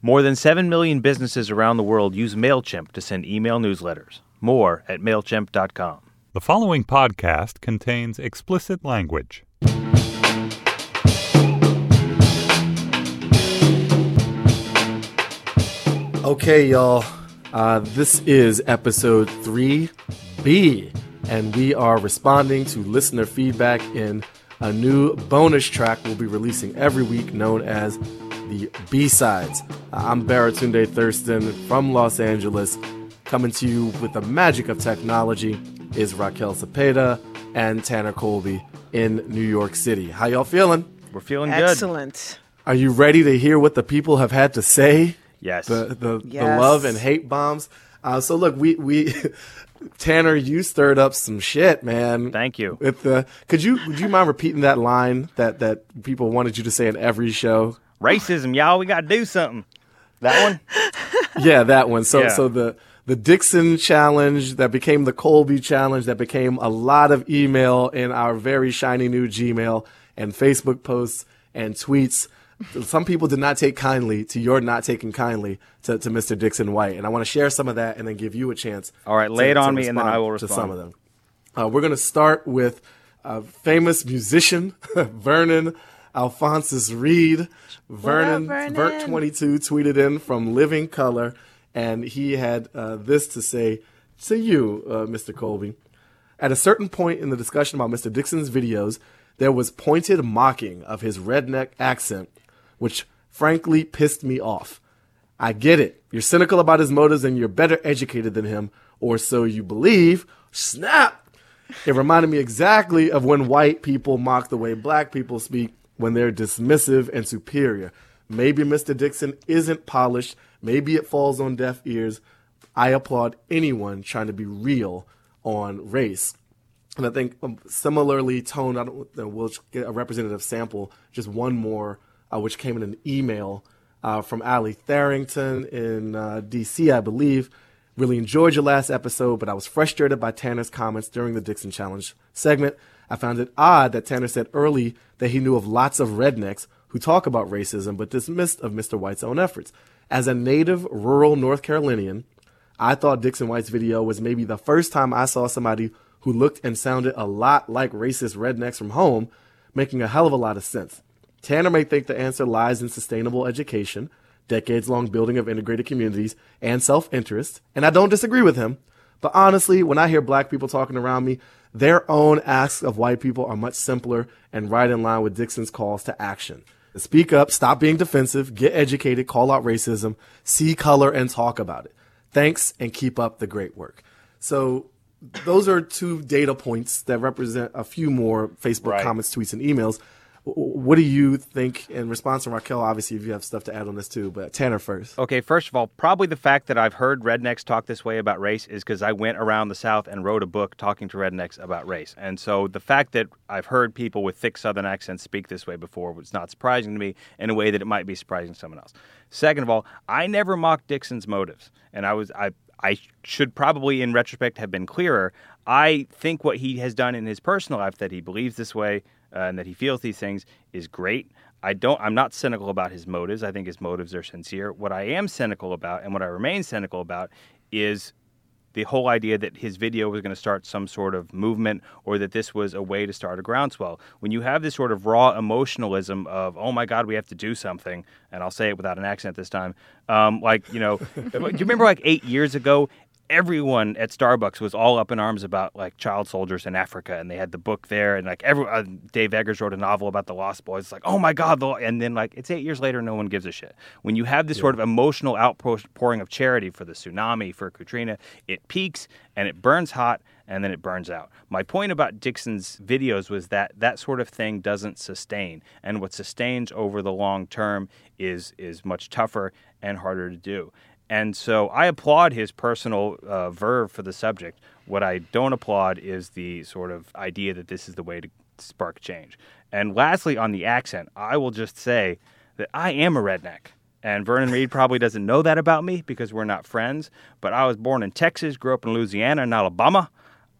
More than 7 million businesses around the world use MailChimp to send email newsletters. More at MailChimp.com. The following podcast contains explicit language. Okay, y'all. Uh, this is episode 3B, and we are responding to listener feedback in a new bonus track we'll be releasing every week known as the B Sides. Uh, I'm Baratunde Thurston from Los Angeles. Coming to you with the magic of technology is Raquel Cepeda and Tanner Colby in New York City. How y'all feeling? We're feeling good. Excellent. Are you ready to hear what the people have had to say? Yes. the the, the love and hate bombs. Uh, so look, we we Tanner, you stirred up some shit, man. Thank you. With the could you would you mind repeating that line that that people wanted you to say in every show? Racism, y'all. We got to do something. That one? Yeah, that one. So Yeah. so the the Dixon challenge that became the Colby challenge that became a lot of email in our very shiny new Gmail and Facebook posts and tweets. Some people did not take kindly to your not taking kindly to, to Mr. Dixon White, and I want to share some of that and then give you a chance. All right, to- lay it on me and then I will respond. to some of them. Uh, we're going to start with uh, famous musician Vernon Alphonsus Reid. Vernon, Vernon? Vert22 tweeted in from Living Colour, and he had uh, this to say to you, uh, Mr. Colby. At a certain point in the discussion about Mr. Dixon's videos, there was pointed mocking of his redneck accent, which frankly pissed me off. I get it. You're cynical about his motives and you're better educated than him, or so you believe. Snap! It reminded me exactly of when white people mock the way black people speak when they're dismissive and superior. Maybe Mr. Dixon isn't polished. Maybe it falls on deaf ears. I applaud anyone trying to be real on race. And I think um, similarly toned, I don't, we'll get a representative sample, just one more, uh, which came in an email uh, from Ali Tharrington in uh, DC, I believe. Really enjoyed your last episode, but I was frustrated by Tanner's comments during the Dixon Challenge segment. I found it odd that Tanner said early that he knew of lots of rednecks who talk about racism but dismissed of Mr. White's own efforts. As a native rural North Carolinian, I thought Dixon White's video was maybe the first time I saw somebody who looked and sounded a lot like racist rednecks from home, making a hell of a lot of sense. Tanner may think the answer lies in sustainable education, decades long building of integrated communities, and self interest, and I don't disagree with him. But honestly, when I hear black people talking around me, their own asks of white people are much simpler and right in line with Dixon's calls to action. Speak up, stop being defensive, get educated, call out racism, see color, and talk about it. Thanks, and keep up the great work. So, those are two data points that represent a few more Facebook Right. comments, tweets, and emails. What do you think in response to Raquel? Obviously, if you have stuff to add on this too, but Tanner first. Okay, first of all, probably the fact that I've heard rednecks talk this way about race is because I went around the South and wrote a book talking to rednecks about race. And so the fact that I've heard people with thick Southern accents speak this way before was not surprising to me in a way that it might be surprising to someone else. Second of all, I never mocked Dixon's motives, and I was I I should probably, in retrospect, have been clearer. I think what he has done in his personal life, that he believes this way uh, and that he feels these things, is great. I don't. I'm not cynical about his motives. I think his motives are sincere. What I am cynical about, and what I remain cynical about, is the whole idea that his video was going to start some sort of movement or that this was a way to start a groundswell. When you have this sort of raw emotionalism of, oh my God, we have to do something, and I'll say it without an accent this time, um, like, you know, do you remember like eight years ago? Everyone at Starbucks was all up in arms about like child soldiers in Africa, and they had the book there, and like every uh, Dave Eggers wrote a novel about the Lost Boys. It's like, oh my God, the, and then like it's eight years later, no one gives a shit. When you have this sort of emotional outpouring of charity for the tsunami, for Katrina, it peaks and it burns hot, and then it burns out. My point about Dixon's videos was that that sort of thing doesn't sustain, and what sustains over the long term is is much tougher and harder to do. And so I applaud his personal uh, verve for the subject. What I don't applaud is the sort of idea that this is the way to spark change. And lastly, on the accent, I will just say that I am a redneck. And Vernon Reid probably doesn't know that about me because we're not friends. But I was born in Texas, grew up in Louisiana and Alabama.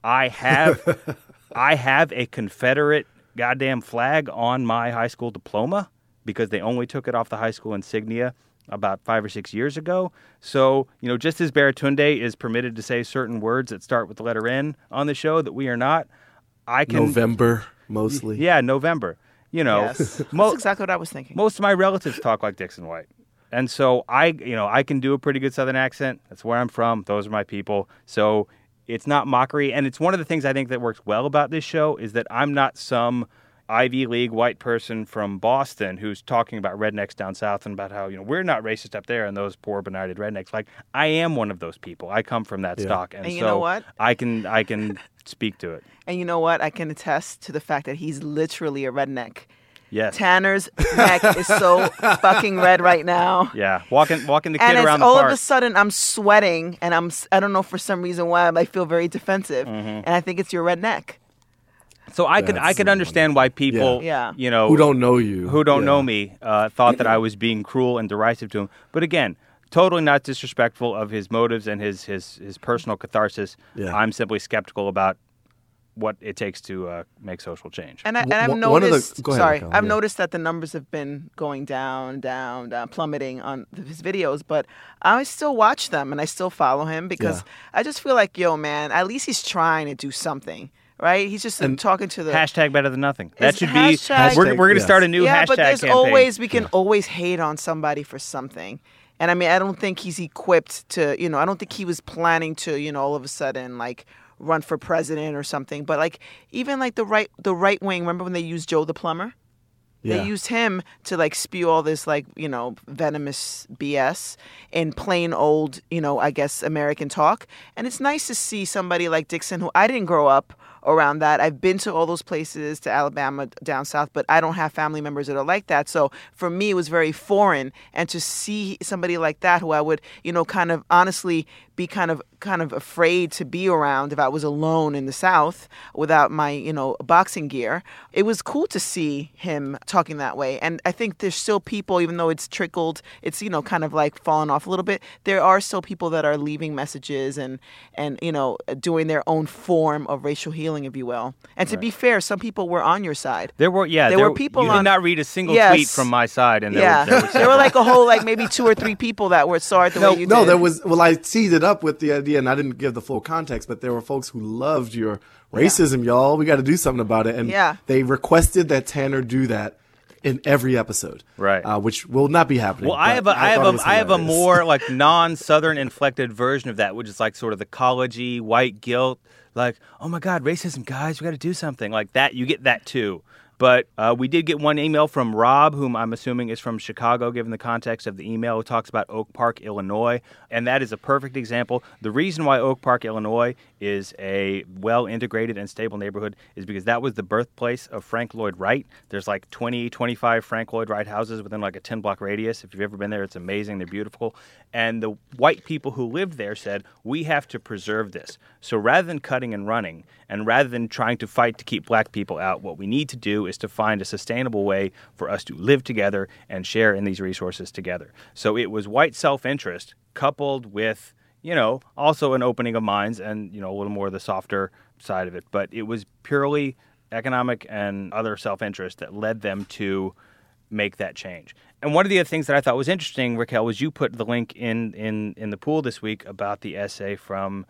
I have, I have a Confederate goddamn flag on my high school diploma because they only took it off the high school insignia about five or six years ago. So, you know, just as Baratunde is permitted to say certain words that start with the letter N on the show that we are not, I can. November mostly. Yeah, November. You know, Yes. mo- That's exactly what I was thinking. most of my relatives talk like Dixon White. And so I, you know, I can do a pretty good Southern accent. That's where I'm from. Those are my people. So it's not mockery. And it's one of the things I think that works well about this show is that I'm not some Ivy League white person from Boston who's talking about rednecks down south and about how, you know, we're not racist up there and those poor benighted rednecks. Like I am one of those people. I come from that stock. And, And you so know what? I can I can speak to it. and you know what? I can attest to the fact that he's literally a redneck. Yes. Tanner's neck is so fucking red right now. yeah. Walking walking the kid and it's around the all park. of a sudden I'm sweating and I'm I don't know for some reason why I feel very defensive Mm-hmm. and I think it's your red neck. So I could I could understand why people, Yeah. you know, Who don't know you? who don't Yeah. know me, uh, thought that I was being cruel and derisive to him. But again, totally not disrespectful of his motives and his his his personal catharsis. Yeah. I'm simply skeptical about what it takes to uh, make social change. And, I and I've wh- one of the- noticed, go ahead, sorry, Raquel, I've yeah. noticed that the numbers have been going down, down, down, plummeting on his videos, but I still watch them and I still follow him because Yeah. I just feel like, yo, man, at least he's trying to do something, right? He's just uh, And talking to the hashtag better than nothing. That should hashtag- be. We're, we're going to Yes. start a new yeah, hashtag but there's campaign. always we can always hate on somebody for something. And I mean, I don't think he's equipped to, you know, I don't think he was planning to, you know, all of a sudden like run for president or something. But like even like the right the right wing, remember when they used Joe the plumber? Yeah. They used him to like spew all this like, you know, venomous BS in plain old, you know, I guess American talk. And it's nice to see somebody like Dixon who I didn't grow up around that. I've been to all those places to Alabama down south, but I don't have family members that are like that. So for me it was very foreign and to see somebody like that who I would, you know, kind of honestly be kind of kind of afraid to be around if I was alone in the South without my, you know, boxing gear. It was cool to see him talking that way. And I think there's still people, even though it's trickled, it's, you know, kind of like fallen off a little bit, there are still people that are leaving messages and and, you know, doing their own form of racial healing, if you will. And to be fair, some people were on your side. There were yeah, There were people You on- did not read a single Yes. tweet from my side, and there yeah. were, there were, there were like a whole like maybe two or three people that were sorry the No, way you no, did. there was. Well, I teed it up with the idea, and I didn't give the full context, but there were folks who loved your racism, y'all. We got to do something about it, and Yeah. they requested that Tanner do that in every episode, Right. Uh, which will not be happening. Well, I have a, have thought it was a, I have a more like non-Southern inflected version of that, which is like sort of the collegey white guilt, like, oh my God, racism, guys, we got to do something like that. You get that too. But uh, we did get one email from Rob, whom I'm assuming is from Chicago, given the context of the email. Who talks about Oak Park, Illinois, and that is a perfect example. The reason why Oak Park, Illinois, is a well-integrated and stable neighborhood is because that was the birthplace of Frank Lloyd Wright. There's like 20, 25 Frank Lloyd Wright houses within like a 10-block radius. If you've ever been there, it's amazing. They're beautiful. And the white people who lived there said, "We have to preserve this." So rather than cutting and running, and rather than trying to fight to keep black people out, what we need to do is to find a sustainable way for us to live together and share in these resources together. So it was white self-interest coupled with, you know, also an opening of minds and, you know, a little more of the softer side of it, but it was purely economic and other self-interest that led them to make that change. And one of the other things that I thought was interesting, Raquel, was you put the link in in in the pool this week about the essay from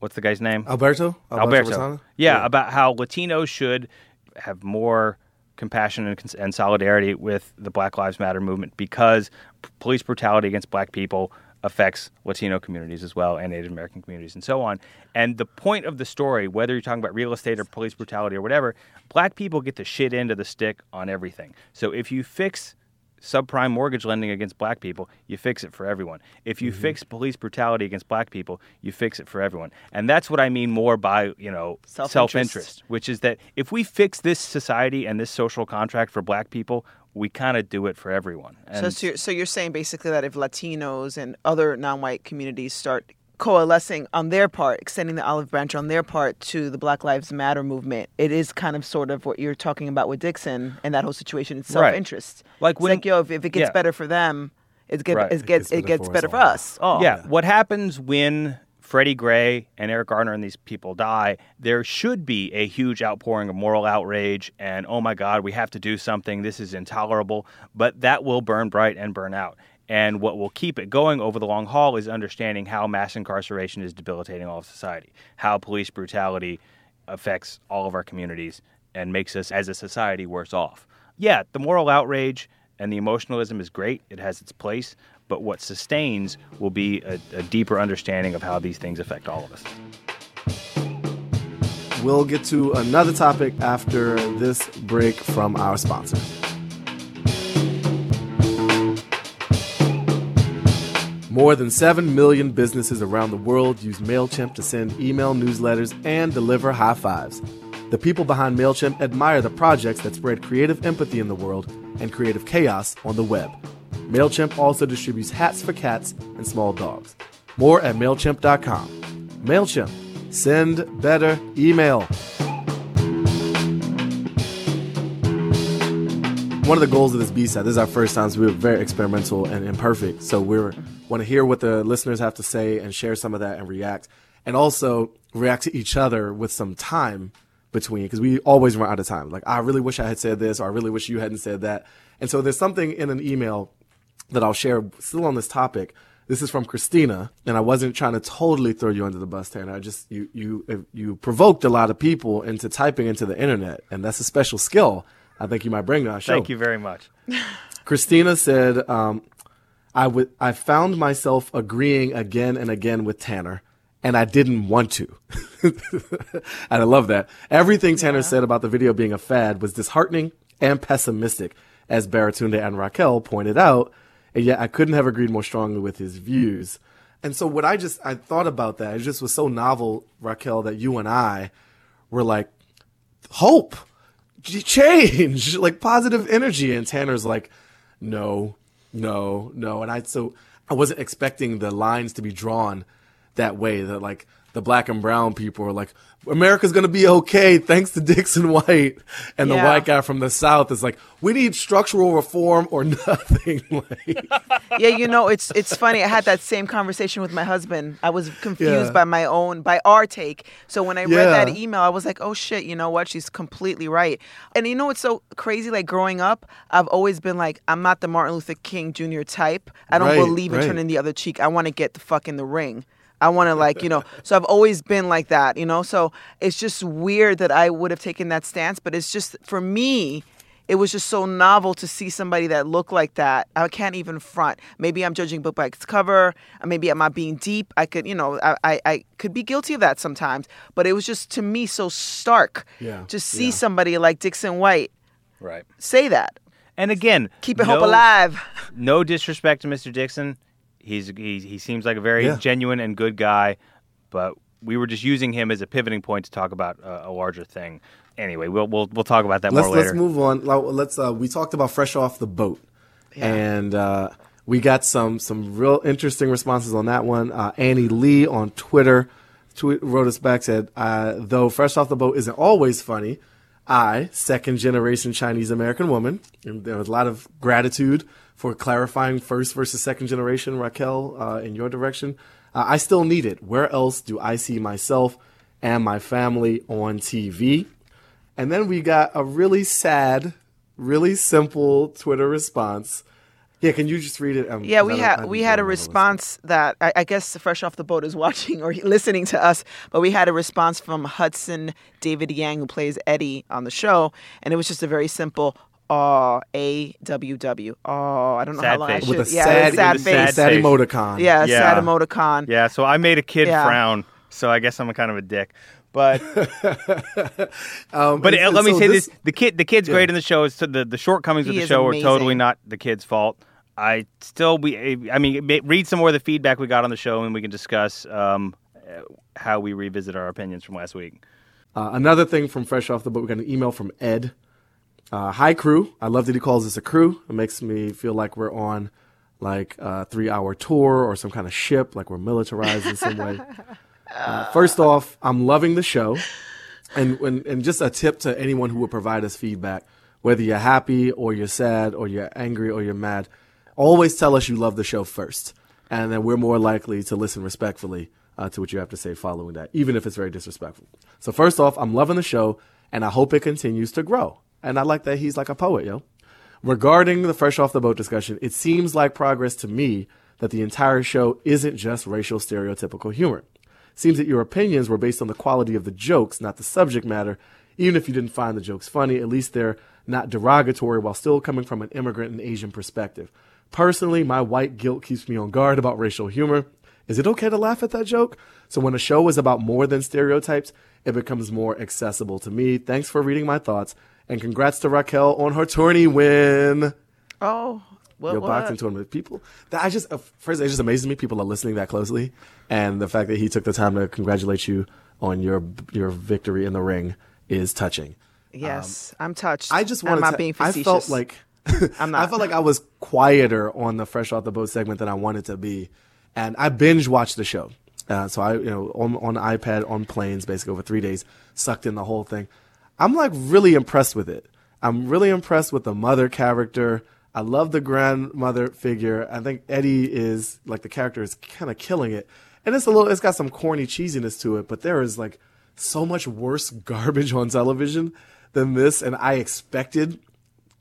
what's the guy's name? Alberto. Alberto. Rosana? Yeah, about how Latinos should have more compassion and, and solidarity with the Black Lives Matter movement because p- police brutality against black people affects Latino communities as well and Native American communities and so on. And the point of the story, whether you're talking about real estate or police brutality or whatever, black people get the shit end of the stick on everything. So if you fix subprime mortgage lending against black people, you fix it for everyone. If you mm-hmm. fix police brutality against black people, you fix it for everyone. And that's what I mean more by, you know, Self-interest. self-interest, which is that if we fix this society and this social contract for black people, we kind of do it for everyone. So, so, you're, so you're saying basically that if Latinos and other non-white communities start coalescing on their part, extending the olive branch on their part to the Black Lives Matter movement, it is kind of sort of what you're talking about with Dixon and that whole situation. It's self-interest. Like It's when- like yo, if, if it gets yeah. better for them, it, get, Right. it gets it gets better for all. us. all. yeah, oh. what happens when Freddie Gray and Eric Garner and these people die? There should be a huge outpouring of moral outrage and oh my God, we have to do something. This is intolerable. But that will burn bright and burn out. And what will keep it going over the long haul is understanding how mass incarceration is debilitating all of society, how police brutality affects all of our communities and makes us as a society worse off. Yeah, the moral outrage and the emotionalism is great, it has its place, but what sustains will be a, a deeper understanding of how these things affect all of us. We'll get to another topic after this break from our sponsor. More than 7 million businesses around the world use MailChimp to send email newsletters and deliver high fives. The people behind MailChimp admire the projects that spread creative empathy in the world and creative chaos on the web. MailChimp also distributes hats for cats and small dogs. More at MailChimp.com. MailChimp. Send better email. One of the goals of this B-side, this is our first time, so we were very experimental and imperfect. So we want to hear what the listeners have to say and share some of that and react. And also react to each other with some time between, because we always run out of time. Like, I really wish I had said this, or I really wish you hadn't said that. And so there's something in an email that I'll share still on this topic. This is from Christina, and I wasn't trying to totally throw you under the bus, Tanner. I just you you you provoked a lot of people into typing into the internet, and that's a special skill. I think you might bring to our show. Thank you very much. Christina said, um, "I would I found myself agreeing again and again with Tanner, and I didn't want to." and I love that. Everything Tanner said about the video being a fad was disheartening and pessimistic, as Baratunde and Raquel pointed out and yet I couldn't have agreed more strongly with his views. And so what I just I thought about that, it just was so novel, Raquel, that you and I were like, hope, change, like positive energy. And Tanner's like, no, no, no. And I so I wasn't expecting the lines to be drawn that way. That like the black and brown people are like, America's going to be okay thanks to Dixon White. And the Yeah. white guy from the South is like, we need structural reform or nothing. like, yeah, you know, it's it's funny. I had that same conversation with my husband. I was confused Yeah. by my own by our take. So when I read that email, I was like, "Oh shit, you know what? She's completely right." And you know what's so crazy? Like growing up, I've always been like, I'm not the Martin Luther King Jr. type. I don't Right, believe in right. turning the other cheek. I want to get the fuck in the ring. I want to like, you know, so I've always been like that, you know? So it's just weird that I would have taken that stance, but it's just for me, it was just so novel to see somebody that looked like that. I can't even front. Maybe I'm judging book by its cover. Uh, maybe I'm not being deep. I could, you know, I, I, I could be guilty of that sometimes. But it was just to me so stark Yeah, to see yeah. somebody like Dixon White Right. say that. And again, Keeping no, hope alive. No disrespect to Mr. Dixon. He's he, he seems like a very Yeah. genuine and good guy, but we were just using him as a pivoting point to talk about uh, a larger thing. Anyway, we'll we'll we'll talk about that let's more later. let's move on. Let's uh, we talked about fresh off the boat, and uh, we got some some real interesting responses on that one. Uh, Annie Lee on Twitter tweet, wrote us back said, uh, "Though fresh off the boat isn't always funny, I second generation Chinese American woman. And there was a lot of gratitude for clarifying first versus second generation, Raquel, uh, in your direction. Uh, I still need it. Where else do I see myself and my family on TV? And then we got a really sad, really simple Twitter response. Yeah, can you just read it? Um, Yeah, 'cause we had we had a remember listening. response that I, I guess Fresh Off the Boat is watching or listening to us, but we had a response from Hudson David Yang, who plays Eddie on the show, and it was just a very simple "aw A W W." Oh, I don't know Sad how long face. I with should. a yeah, sad, with a sad face. sad sad emoticon. Yeah, Yeah. sad emoticon. yeah, so I made a kid Yeah. frown, so I guess I'm a kind of a dick. But Um, but and- uh, let me so say this: the kid, the kid's great in the show. It's the the shortcomings of the is show are totally not the kid's fault. I still we I mean read some more of the feedback we got on the show and we can discuss um, uh, how we revisit our opinions from last week. Uh, another thing from Fresh Off the Boat, we got an email from Ed. Uh, Hi, crew. I love that he calls us a crew. It makes me feel like we're on like a three hour tour or some kind of ship, like we're militarized in some way. Uh, first off, I'm loving the show. And, when, and just a tip to anyone who would provide us feedback, whether you're happy or you're sad or you're angry or you're mad, always tell us you love the show first. And then we're more likely to listen respectfully uh, to what you have to say following that, even if it's very disrespectful. So, first off, I'm loving the show and I hope it continues to grow. And I like that he's like a poet, yo. Regarding the fresh off the boat discussion, it seems like progress to me that the entire show isn't just racial stereotypical humor. Seems that your opinions were based on the quality of the jokes, not the subject matter. Even if you didn't find the jokes funny, at least they're not derogatory while still coming from an immigrant and Asian perspective. Personally, my white guilt keeps me on guard about racial humor. Is it okay to laugh at that joke? So when a show is about more than stereotypes, it becomes more accessible to me. Thanks for reading my thoughts, and congrats to Raquel on her tourney win. Oh, what, Your what? boxing tournament. People, that I just uh, first it just amazes me. People are listening that closely, and the fact that he took the time to congratulate you on your your victory in the ring is touching. Yes, I'm touched. I just I'm wanted not to. being I facetious. felt like I'm I felt like I was quieter on the fresh off the boat segment than I wanted to be, and I binge watched the show. Uh, so I, you know, on on iPad on planes, basically over three days, sucked in the whole thing. I'm like really impressed with it. I'm really impressed with the mother character. I love the grandmother figure. I think Eddie is like the character is kind of killing it, and it's a little. It's got some corny cheesiness to it, but there is like so much worse garbage on television than this, and I expected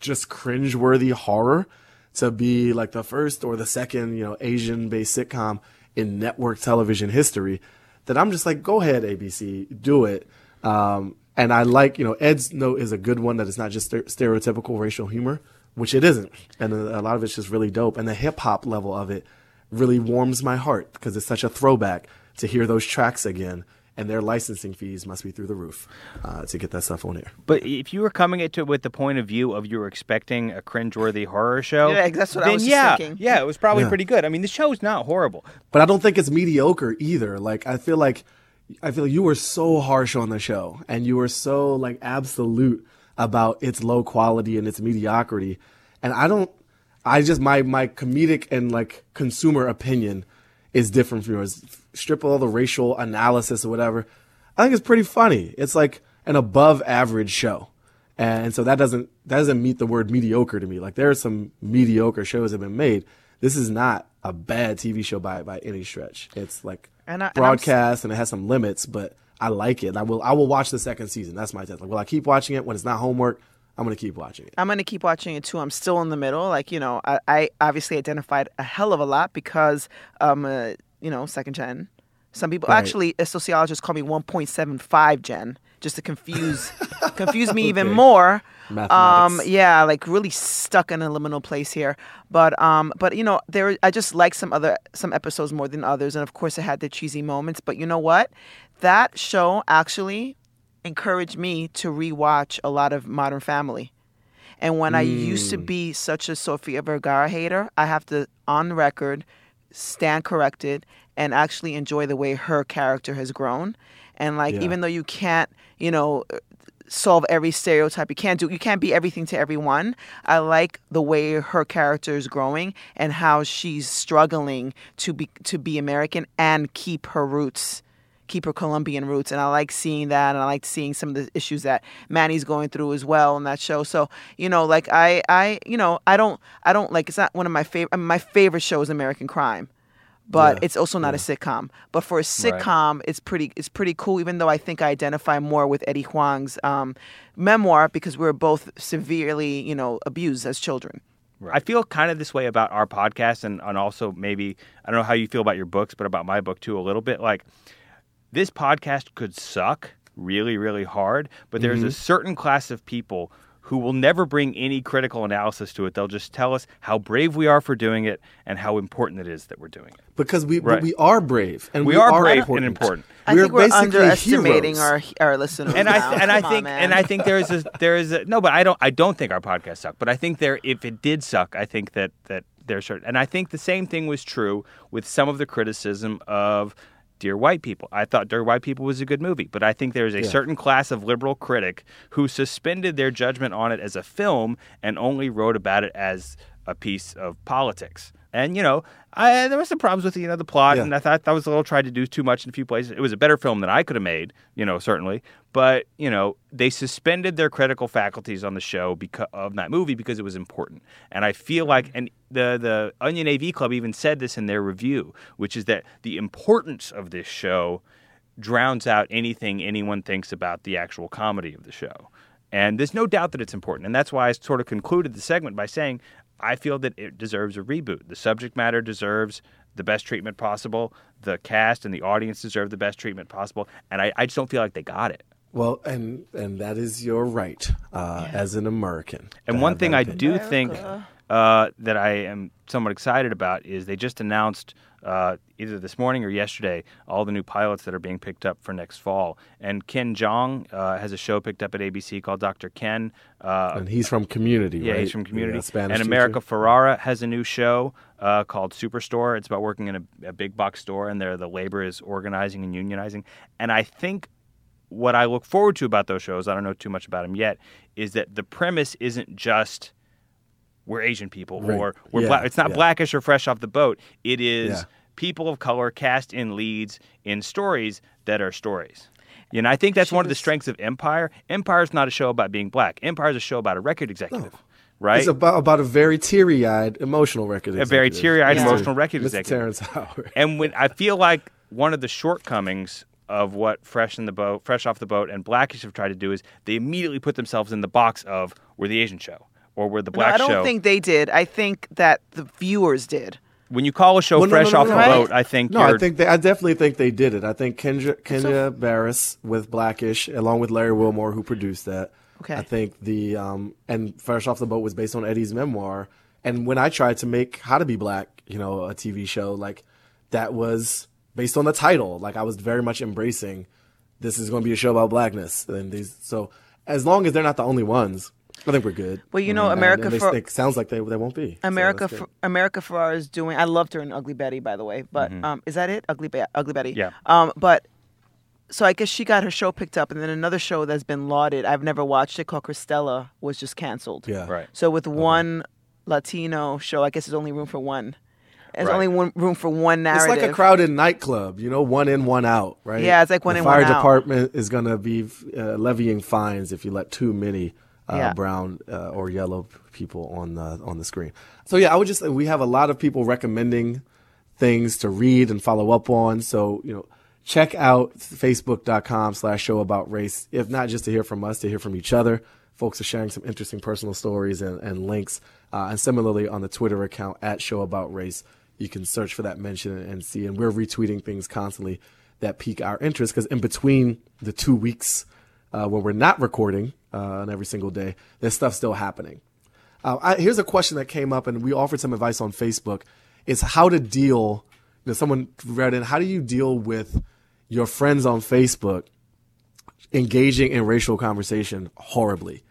just cringeworthy horror to be like the first or the second, you know, Asian based sitcom in network television history. That I'm just like, go ahead, ABC, do it. Um, and I like, you know, Ed's note is a good one that it's not just stere- stereotypical racial humor, which it isn't. And a a lot of it's just really dope. And the hip hop level of it really warms my heart because it's such a throwback to hear those tracks again. And their licensing fees must be through the roof uh, to get that stuff on air. But if you were coming into it with the point of view of you were expecting a cringeworthy horror show, Yeah, that's what I then was just yeah, thinking. yeah, it was probably Yeah. pretty good. I mean, the show's not horrible. but I don't think it's mediocre either. Like I feel like I feel like you were so harsh on the show and you were so like absolute about its low quality and its mediocrity. And I don't I just my my comedic and like consumer opinion is different from yours. Strip all the racial analysis or whatever. I think it's pretty funny. It's like an above average show. And so that doesn't that doesn't meet the word mediocre to me. Like there are some mediocre shows that have been made. This is not a bad TV show by by any stretch. It's like And I- and broadcast and, it has some limits, but I like it. I will I will watch the second season. That's my test. Like, will I keep watching it when it's not homework? I'm gonna keep watching it. I'm gonna keep watching it too. I'm still in the middle. Like you know, I, I obviously identified a hell of a lot because um, uh, you know, second gen. Some people Right. actually, a sociologist call me 1.75 gen, just to confuse confuse me even more. Um, yeah, like really stuck in a liminal place here. But um, but you know, there I just like some other some episodes more than others, and of course, it had the cheesy moments. But you know what? That show actually encouraged me to rewatch a lot of Modern Family. And when I used to be such a Sofia Vergara hater, I have to, on record, stand corrected and actually enjoy the way her character has grown. And like, Yeah. even though you can't, you know, solve every stereotype, you can't do, you can't be everything to everyone. I like the way her character is growing and how she's struggling to be to be American and keep her roots keep her Colombian roots, and I like seeing that, and I like seeing some of the issues that Manny's going through as well in that show. So you know, like I, I, you know, I don't, I don't like. It's not one of my favorite. I mean, my favorite show is American Crime, but Yeah, it's also not a sitcom. But for a sitcom, it's pretty, it's pretty cool. Even though I think I identify more with Eddie Huang's um, memoir because we were both severely, you know, abused as children. I feel kind of this way about our podcast, and, and also maybe I don't know how you feel about your books, but about my book too a little bit. Like this podcast could suck really, really hard, but there's a mm-hmm. certain class of people who will never bring any critical analysis to it. They'll just tell us how brave we are for doing it and how important it is that we're doing it. Because we Right. we are brave and We we, are brave and important. important. I We're think we're underestimating heroes. our our listeners. and now. I and I Come on, think man. and I think there is a there is a no, but I don't I don't think our podcast sucked. But I think there if it did suck, I think that that there's certain and I think the same thing was true with some of the criticism of Dear White People. I thought Dear White People was a good movie, but I think there's a certain class of liberal critic who suspended their judgment on it as a film and only wrote about it as a piece of politics. And you know, I, there were some problems with you know the plot, Yeah. and I thought that was a little tried to do too much in a few places. It was a better film than I could have made, you know, certainly. But you know, they suspended their critical faculties on the show because of that movie because it was important. And I feel like, and the the Onion AV Club even said this in their review, which is that the importance of this show drowns out anything anyone thinks about the actual comedy of the show. And there's no doubt that it's important. And that's why I sort of concluded the segment by saying I feel that it deserves a reboot. The subject matter deserves the best treatment possible. The cast and the audience deserve the best treatment possible. And I, I just don't feel like they got it. Well, and and that is your right uh, as an American. And one thing I do think uh, that I am somewhat excited about is they just announced uh, either this morning or yesterday all the new pilots that are being picked up for next fall. And Ken Jeong uh, has a show picked up at ABC called Dr. Ken. Uh, and he's from Community. yeah, right? he's from Community. The, uh, Spanish and teacher. America Ferrera has a new show uh, called Superstore. It's about working in a, a big box store, and there the labor is organizing and unionizing. And I think what I look forward to about those shows, I don't know too much about them yet, is that the premise isn't just we're Asian people Right. or we're Yeah, black. It's not yeah. blackish or fresh off the boat. It is Yeah. people of color cast in leads in stories that are stories. You know, I think that's She one of the strengths of Empire. Empire is not a show about being black. Empire is a show about a record executive, right? It's about about a very teary-eyed, emotional record. A very executive. Mr. emotional record Mr. executive. Terrence Howard. And when I feel like one of the shortcomings of what Fresh in the Boat, Fresh Off the Boat, and Blackish have tried to do is they immediately put themselves in the box of we're the Asian show or we're the No, black I don't show. think they did. I think that the viewers did. when you call a show Well, no, no, Fresh no, Off no, the. Boat, I think No, you're I think they, I definitely think they did it. I think Kendra Kenya Barris with Blackish, along with Larry Wilmore, who produced that. Okay. I think the um and Fresh Off the Boat was based on Eddie's memoir. And when I tried to make How to Be Black, you know, a TV show, like that was based on the title. Like I was very much embracing this is going to be a show about blackness. And these so as long as they're not the only ones, I think we're good. Well, you know, And- America and they, for- it sounds like they they won't be. America, that's Fer- good. America Ferrera is doing. I loved her in Ugly Betty, by the way. But um, is that it? Ugly, Be- Ugly Betty. Yeah. Um, but so I guess she got her show picked up, and then another show that's been lauded. I've never watched it called Cristela was just canceled. Yeah. right. So with one Latino show, I guess there's only room for one. There's Right. only one room for one narrative. It's like a crowded nightclub, you know, one in, one out, right? Yeah, it's like one the in, fire one out. department is going to be uh, levying fines if you let too many uh, Yeah. brown uh, or yellow people on the on the screen. So yeah, I would just we have a lot of people recommending things to read and follow up on. So you know, check out facebook.com slash show about race. If not just to hear from us, to hear from each other. Folks are sharing some interesting personal stories and, and links. Uh, and similarly on the Twitter account at show about race, you can search for that mention and see. And we're retweeting things constantly that pique our interest because in between the two weeks uh, when we're not recording uh, on every single day, there's stuff still happening. Uh, I, here's a question that came up, and we offered some advice on Facebook: is how to deal. You know, someone read in, how do you deal with your friends on Facebook engaging in racial conversation horribly?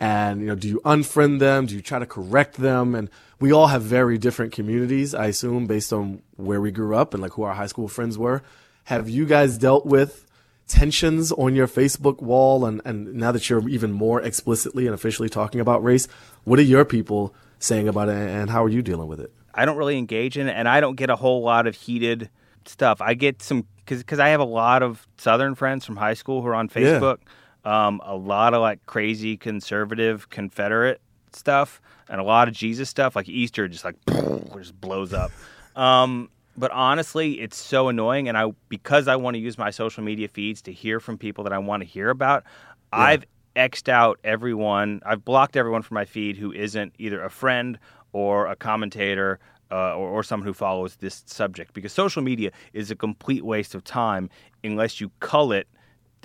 And you know, do you unfriend them? Do you try to correct them? And we all have very different communities, I assume, based on where we grew up and like who our high school friends were. Have you guys dealt with tensions on your Facebook wall? And, and now that you're even more explicitly and officially talking about race, what are your people saying about it, and how are you dealing with it? I don't really engage in it, and I don't get a whole lot of heated stuff. I get some because I have a lot of Southern friends from high school who are on Yeah. Facebook. Um, a lot of like crazy conservative Confederate stuff, and a lot of Jesus stuff. Like Easter, just like just blows up. Um, but honestly, it's so annoying, and I because I want to use my social media feeds to hear from people that I want to hear about. I've xed out everyone. I've blocked everyone from my feed who isn't either a friend or a commentator uh, or, or someone who follows this subject because social media is a complete waste of time unless you cull it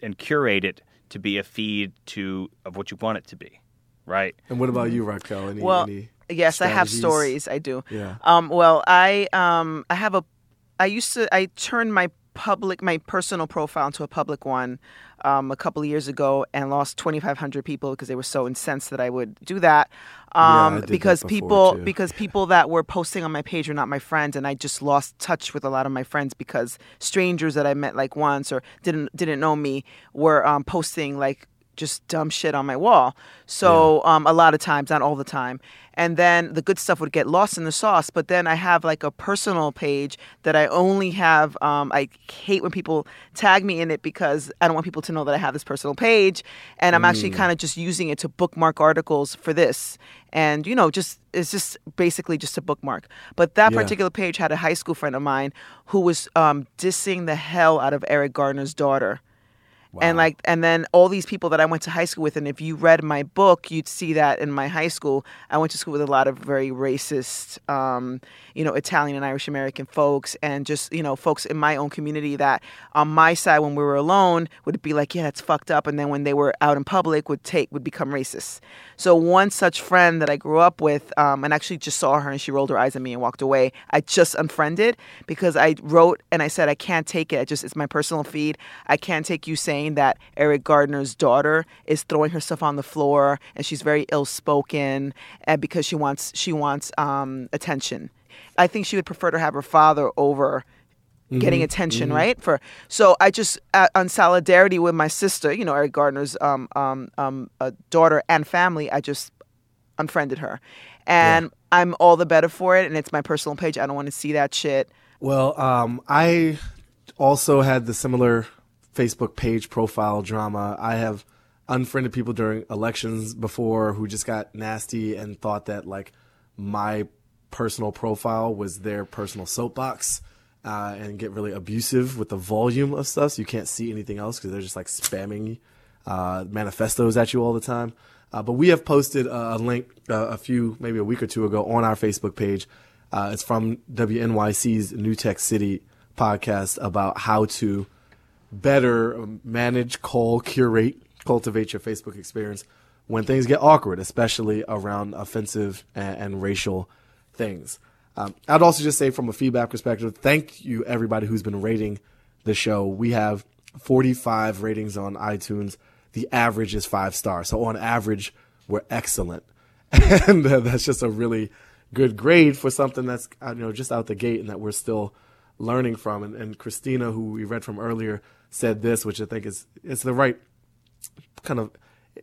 and curate it to be a feed to of what you want it to be, right? And what about you, Raquel? Any. Well, any yes, I have stories. I do. Yeah. Um, well, I um, I have a. I used to. I turned my public, my personal profile into a public one um, a couple of years ago, and lost 2,500 people because they were so incensed that I would do that. I Um, that because before, people, too. because people that were posting on my page were not my friends, and I just lost touch with a lot of my friends because strangers that I met like once or didn't didn't know me were um, posting like just dumb shit on my wall. So um, a lot of times, not all the time. And then the good stuff would get lost in the sauce. But then I have like a personal page that I only have. Um, I hate when people tag me in it because I don't want people to know that I have this personal page. And I'm actually kind of just using it to bookmark articles for this. And you know, just it's just basically just a bookmark. But that Yeah. particular page had a high school friend of mine who was um, dissing the hell out of Eric Gardner's daughter And like, and then all these people that I went to high school with, and if you read my book, you'd see that in my high school, I went to school with a lot of very racist, um, you know, Italian and Irish American folks, and just you know, folks in my own community that on my side, when we were alone, would be like, yeah, that's fucked up, and then when they were out in public, would take would become racist. So one such friend that I grew up with, um, and actually just saw her, and she rolled her eyes at me and walked away. I just unfriended because I wrote and I said I can't take it. I just it's my personal feed. I can't take you saying that Eric Gardner's daughter is throwing herself on the floor and she's very ill spoken and because she wants she wants um, attention. I think she would prefer to have her father over getting attention, right? For so I just uh, on solidarity with my sister, you know, Eric Gardner's um, um, um, uh, daughter and family. I just unfriended her, and I'm all the better for it. And it's my personal page. I don't want to see that shit. Well, um, I also had the similar Facebook page profile drama. I have unfriended people during elections before who just got nasty and thought that like my personal profile was their personal soapbox uh, and get really abusive with the volume of stuff. So you can't see anything else because they're just like spamming uh, manifestos at you all the time. Uh, but we have posted a link uh, a few, maybe a week or two ago on our Facebook page. Uh, it's from WNYC's New Tech City podcast about how to better manage, call, curate, cultivate your Facebook experience when things get awkward, especially around offensive and, and racial things. Um, I'd also just say, from a feedback perspective, thank you everybody who's been rating the show. We have 45 ratings on iTunes. The average is five stars. So on average, we're excellent, and uh, that's just a really good grade for something that's uh, you know just out the gate and that we're still learning from. And, and Christina, who we read from earlier, said this, which I think is it's the right kind of.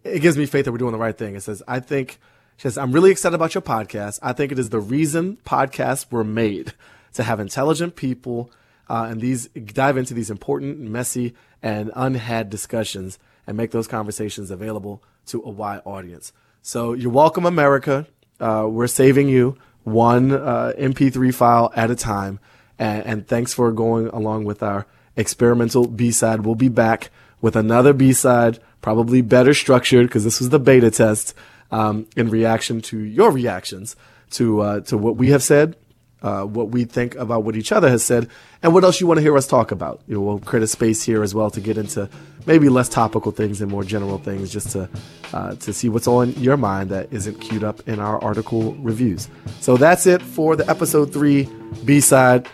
It gives me faith that we're doing the right thing. It says, "I think." She says, "I'm really excited about your podcast. I think it is the reason podcasts were made to have intelligent people." Uh, and these dive into these important, messy, and unhad discussions and make those conversations available to a wide audience. So you're welcome, America. Uh, we're saving you one uh, MP3 file at a time. And, and thanks for going along with our experimental B side. We'll be back with another B side, probably better structured because this was the beta test um, in reaction to your reactions to uh, to what we have said, uh, what we think about what each other has said, and what else you want to hear us talk about. You know, we'll create a space here as well to get into maybe less topical things and more general things, just to uh, to see what's on your mind that isn't queued up in our article reviews. So that's it for the episode three B side.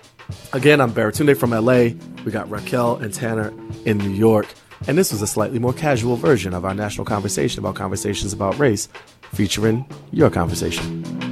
Again, I'm Baratunde from LA. We got Raquel and Tanner in New York. And this was a slightly more casual version of our national conversation about conversations about race, featuring your conversation.